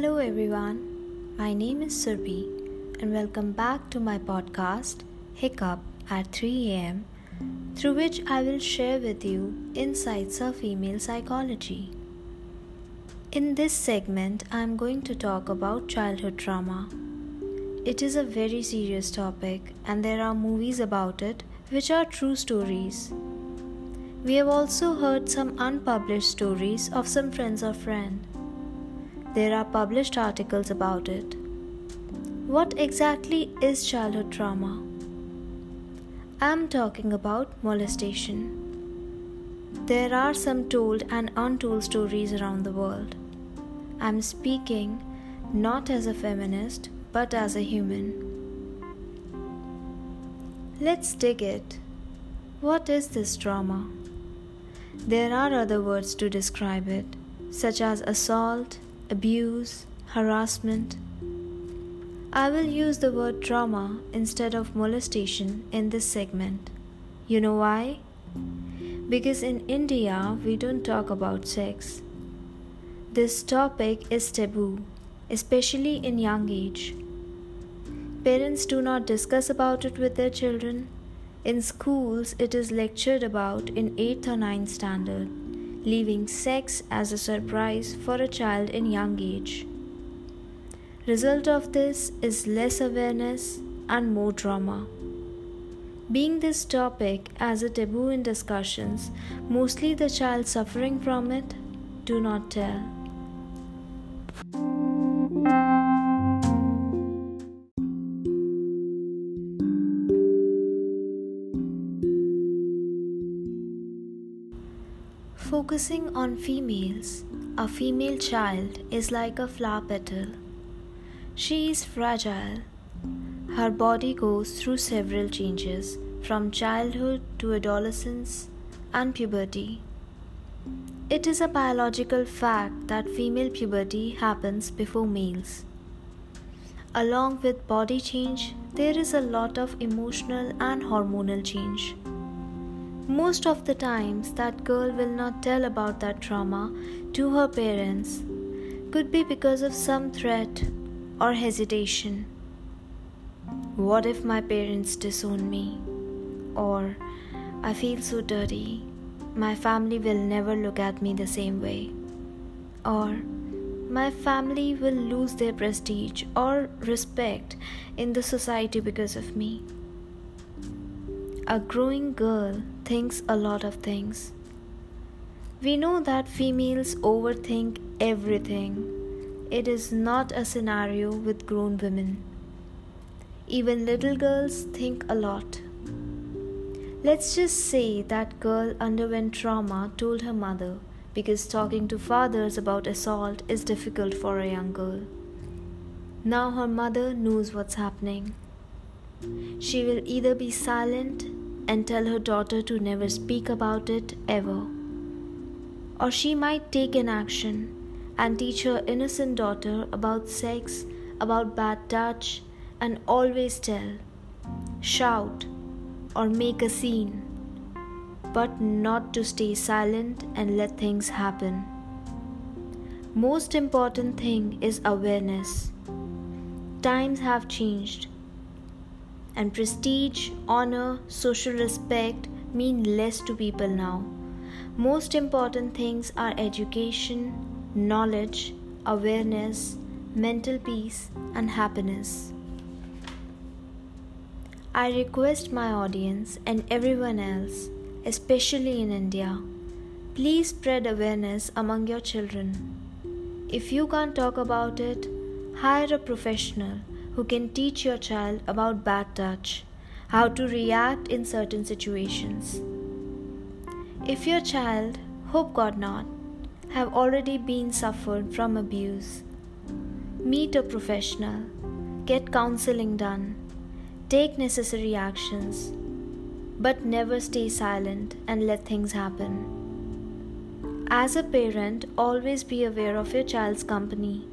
Hello, everyone. My name is Surbi, and welcome back to my podcast, Hiccup at 3 am, through which I will share with you insights of female psychology. In this segment, I am going to talk about childhood trauma. It is a very serious topic, and there are movies about it which are true stories. We have also heard some unpublished stories of some friends or friend. There are published articles about it. What exactly is childhood trauma? I am talking about molestation. There are some told and untold stories around the world. I am speaking not as a feminist but as a human. Let's dig it. What is this trauma? There are other words to describe it, such as assault, abuse, harassment. I will use the word trauma instead of molestation in this segment. You know why? Because in India we don't talk about sex. This topic is taboo, especially in young age. Parents do not discuss about it with their children in schools, it is lectured about in 8th or 9th standard, leaving sex as a surprise for a child in young age. Result of this is less awareness and more trauma. Being this topic as a taboo in discussions, mostly the child suffering from it do not tell. Focusing on females, a female child is like a flower petal. She is fragile. Her body goes through several changes from childhood to adolescence and puberty. It is a biological fact that female puberty happens before males. Along with body change, there is a lot of emotional and hormonal change. Most of the times, that girl will not tell about that trauma to her parents. Could be because of some threat or hesitation. What if my parents disown me? Or I feel so dirty, my family will never look at me the same way. Or my family will lose their prestige or respect in the society because of me. A growing girl thinks a lot of things. We know that females overthink everything. It is not a scenario with grown women. Even little girls think a lot. Let's just say that girl underwent trauma, told her mother, because talking to fathers about assault is difficult for a young girl. Now her mother knows what's happening. She will either be silent and tell her daughter to never speak about it ever. Or she might take an action and teach her innocent daughter about sex, about bad touch, and always tell, shout, or make a scene, but not to stay silent and let things happen. Most important thing is awareness. Times have changed and prestige, honor, social respect mean less to people now. Most important things are education, knowledge, awareness, mental peace, and happiness. I request my audience and everyone else, especially in India, please spread awareness among your children. If you can't talk about it, hire a professional who can teach your child about bad touch, how to react in certain situations. If your child, hope God not, have already been suffered from abuse, meet a professional, get counseling done, take necessary actions, but never stay silent and let things happen. As a parent, always be aware of your child's company.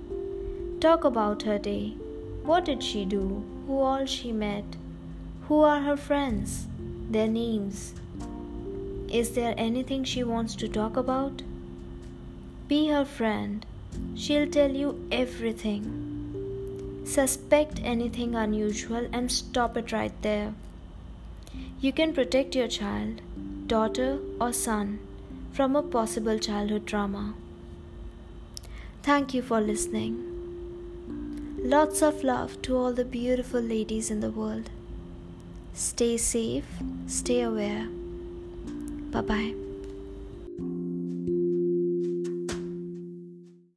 Talk about her day what did she do? Who all she met? Who are her friends? Their names? Is there anything she wants to talk about? Be her friend, She'll tell you everything. Suspect anything unusual and stop it right there. You can protect your child, daughter, or son from a possible childhood trauma. Thank you for listening. Lots of love to all the beautiful ladies in the world. Stay safe, stay aware. Bye bye.